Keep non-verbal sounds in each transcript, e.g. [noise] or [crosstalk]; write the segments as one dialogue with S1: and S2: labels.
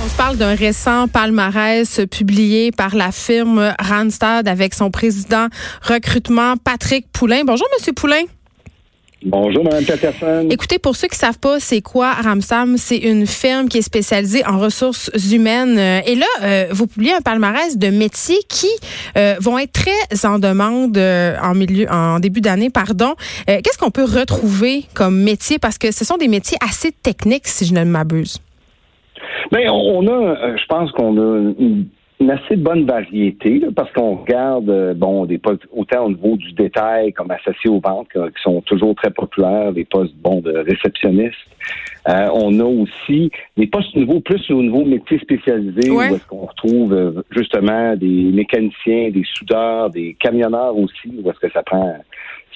S1: On se parle d'un récent palmarès publié par la firme Randstad avec son président recrutement Patrick Poulain. Bonjour, Monsieur Poulain.
S2: Bonjour, Mme Peterson.
S1: Écoutez, pour ceux qui savent pas, c'est quoi Ramsam? C'est une firme qui est spécialisée en ressources humaines. Et là, euh, vous publiez un palmarès de métiers qui euh, vont être très en demande euh, en milieu, en début d'année, pardon. Qu'est-ce qu'on peut retrouver comme métier? Parce que ce sont des métiers assez techniques, si je ne m'abuse.
S2: Bien, on a, je pense qu'on a une une assez bonne variété parce qu'on regarde euh, bon des postes autant au niveau du détail comme associés aux ventes qui sont toujours très populaires, des postes bon de réceptionnistes. Euh, on a aussi des postes au niveau plus au niveau métier spécialisé où est-ce qu'on retrouve euh, justement des mécaniciens, des soudeurs, des camionneurs aussi où est-ce que ça prend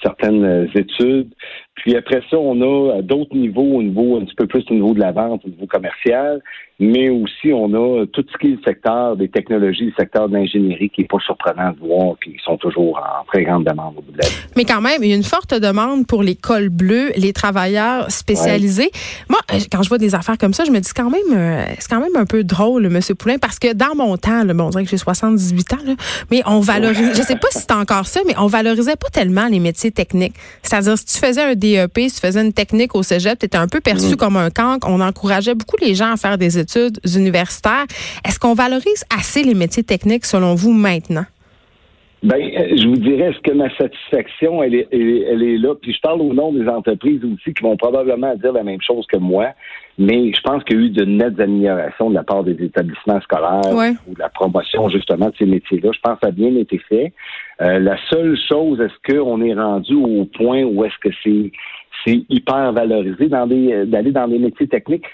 S2: certaines études. Puis après ça, on a d'autres niveaux, au niveau un petit peu plus au niveau de la vente, au niveau commercial, mais aussi on a tout ce qui est le secteur des technologies, le secteur de l'ingénierie qui est pas surprenant de voir, qui sont toujours en très grande demande au bout de la vie.
S1: Mais quand même, il y a une forte demande pour les cols bleus, les travailleurs spécialisés. Moi, euh, quand je vois des affaires comme ça, je me dis quand même, euh, c'est quand même un peu drôle, Monsieur Poulain, parce que dans mon temps, bon, on dirait que j'ai 78 ans, là, mais on valorise, je sais pas si c'est encore ça, mais on valorisait pas tellement les métiers techniques. C'est-à-dire, si tu faisais un DEP, si tu faisais une technique au cégep, tu étais un peu perçu mm. comme un cancre. On encourageait beaucoup les gens à faire des études universitaires. Est-ce qu'on valorise assez les métiers techniques selon vous maintenant?
S2: Ben, euh, je vous dirais, est-ce que ma satisfaction, elle est, elle, est, là? Puis je parle au nom des entreprises aussi qui vont probablement dire la même chose que moi, mais je pense qu'il y a eu de nettes améliorations de la part des établissements scolaires ou de la promotion justement de ces métiers-là. Je pense que ça a bien été fait. Euh, la seule chose, est-ce qu'on est rendu au point où est-ce que c'est hyper valorisé d'aller dans des métiers techniques?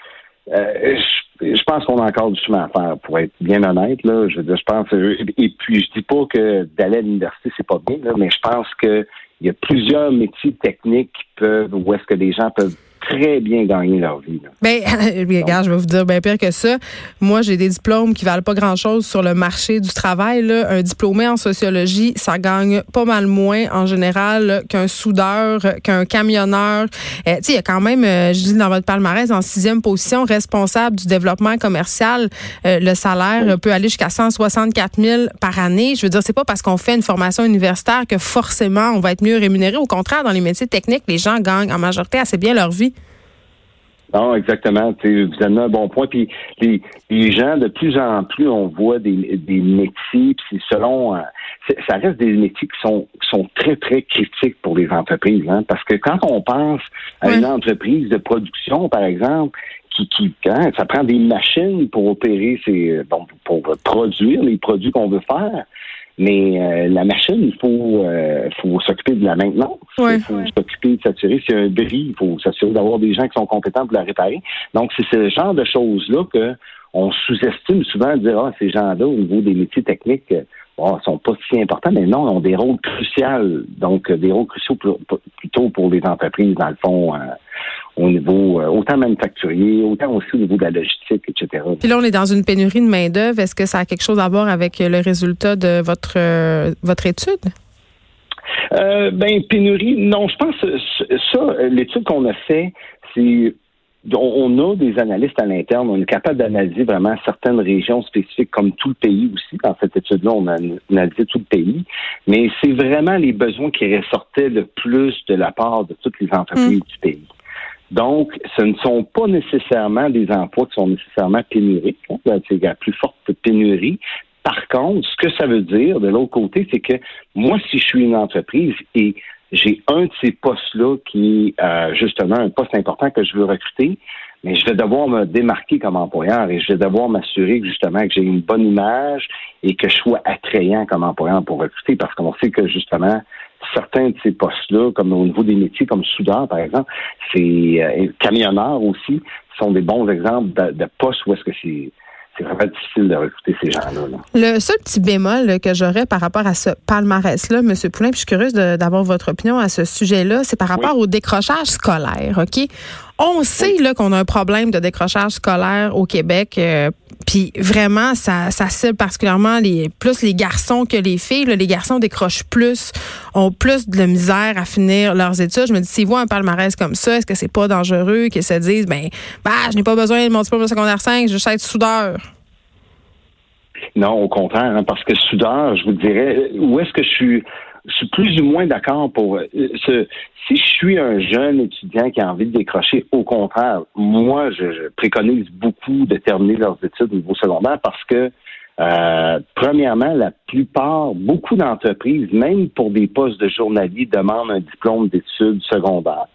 S2: Euh, je, pense qu'on a encore du chemin à faire, pour être bien honnête. Là, je, je pense. Et puis, je dis pas que d'aller à l'université c'est pas bien, mais je pense que il y a plusieurs métiers techniques qui peuvent, où est-ce que les gens peuvent très bien gagner leur vie.
S1: Ben, [laughs] regarde, je vais vous dire bien pire que ça. Moi, j'ai des diplômes qui valent pas grand-chose sur le marché du travail. Là. Un diplômé en sociologie, ça gagne pas mal moins en général qu'un soudeur, qu'un camionneur. Tu sais, il y a quand même, euh, je dis dans votre palmarès, en sixième position, responsable du développement commercial. Euh, le salaire peut aller jusqu'à 164 000 par année. Je veux dire, c'est pas parce qu'on fait une formation universitaire que forcément on va être mieux rémunéré. Au contraire, dans les métiers techniques, les gens gagnent en majorité assez bien leur vie.
S2: Non, exactement. Vous avez un bon point. Puis les, les, gens, de plus en plus, on voit des, des métiers, puis selon euh, ça reste des métiers qui sont, sont très, très critiques pour les entreprises. Hein, parce que quand on pense à une entreprise de production, par exemple, qui, qui hein, ça prend des machines pour opérer ces bon, pour produire les produits qu'on veut faire. Mais euh, la machine, il faut, euh, faut s'occuper de la maintenance. il faut s'occuper de s'assurer s'il y a un bris. Il faut s'assurer d'avoir des gens qui sont compétents pour la réparer. Donc, c'est ce genre de choses-là que on sous-estime souvent de dire ah, ces gens-là, au niveau des métiers techniques, euh, bon, sont pas si importants, mais non, ils ont des rôles cruciaux. Donc, des rôles cruciaux plutôt pour les entreprises, dans le fond au niveau euh, autant manufacturier, autant aussi au niveau de la logistique, etc.
S1: Puis là, on est dans une pénurie de main-d'œuvre. Est-ce que ça a quelque chose à voir avec le résultat de votre, euh, votre étude?
S2: Euh, ben, pénurie, non, je pense ça, l'étude qu'on a fait, c'est on a des analystes à l'interne, on est capable d'analyser vraiment certaines régions spécifiques, comme tout le pays aussi. Dans cette étude-là, on a analysé tout le pays. Mais c'est vraiment les besoins qui ressortaient le plus de la part de toutes les entreprises mm. du pays. Donc, ce ne sont pas nécessairement des emplois qui sont nécessairement pénuriques. Hein. C'est la plus forte pénurie. Par contre, ce que ça veut dire de l'autre côté, c'est que moi, si je suis une entreprise et j'ai un de ces postes-là qui est euh, justement un poste important que je veux recruter, mais je vais devoir me démarquer comme employeur et je vais devoir m'assurer justement que j'ai une bonne image et que je sois attrayant comme employeur pour recruter parce qu'on sait que justement certains de ces postes-là, comme au niveau des métiers comme soudeur par exemple, c'est euh, camionneurs aussi, sont des bons exemples de postes où est-ce que c'est c'est vraiment difficile de recruter ces gens-là.
S1: Le seul petit bémol que j'aurais par rapport à ce palmarès-là, M. Poulain, puis je suis curieuse d'avoir votre opinion à ce sujet-là, c'est par rapport au décrochage scolaire, OK? On sait là qu'on a un problème de décrochage scolaire au Québec. Euh, Puis vraiment, ça, ça cible particulièrement les plus les garçons que les filles. les garçons décrochent plus, ont plus de misère à finir leurs études. Je me dis, s'ils voient un palmarès comme ça, est-ce que c'est pas dangereux qu'ils se disent, ben, bah, je n'ai pas besoin de mon diplôme de secondaire 5, je veux être soudeur?
S2: Non, au contraire, hein, parce que soudeur, je vous dirais, où est-ce que je suis je suis plus ou moins d'accord pour euh, ce, si je suis un jeune étudiant qui a envie de décrocher, au contraire, moi, je, préconise beaucoup de terminer leurs études au niveau secondaire parce que euh, premièrement, la plupart, beaucoup d'entreprises, même pour des postes de journalier, demandent un diplôme d'études secondaires.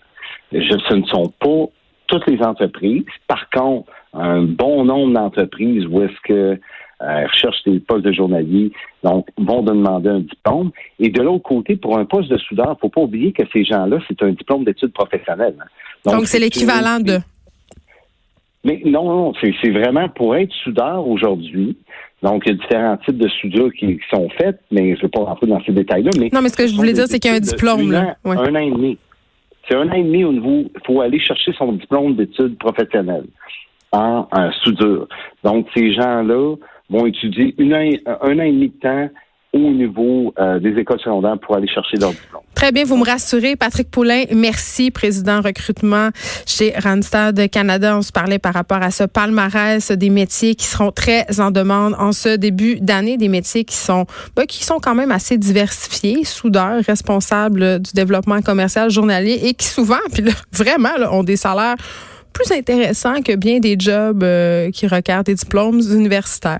S2: Je, ce ne sont pas toutes les entreprises. Par contre, un bon nombre d'entreprises où est-ce que euh, recherchent des postes de journalier, donc vont demander un diplôme. Et de l'autre côté, pour un poste de soudeur, il ne faut pas oublier que ces gens-là, c'est un diplôme d'études professionnelles.
S1: Hein. Donc, c'est l'équivalent de.
S2: Mais non, non, c'est vraiment pour être soudeur aujourd'hui. Donc, il y a différents types de soudures qui, sont faites, mais je ne vais pas rentrer dans ces détails-là. Mais
S1: non, mais ce que je voulais dire, c'est qu'il y a un diplôme. Là.
S2: Un an et demi. C'est un an et demi au niveau, il faut aller chercher son diplôme d'études professionnelles en, en soudure. Donc, ces gens-là, vont étudier une un an et demi de temps au niveau euh, des écoles secondaires pour aller chercher leur diplôme.
S1: Très bien, vous me rassurez. Patrick Poulain, merci, président recrutement chez Randstad Canada. On se parlait par rapport à ce palmarès des métiers qui seront très en demande en ce début d'année, des métiers qui sont ben, qui sont quand même assez diversifiés, soudeurs, responsables du développement commercial journalier et qui souvent, [laughs] puis là, vraiment, ont des salaires plus intéressants que bien des jobs euh, qui requièrent des diplômes universitaires.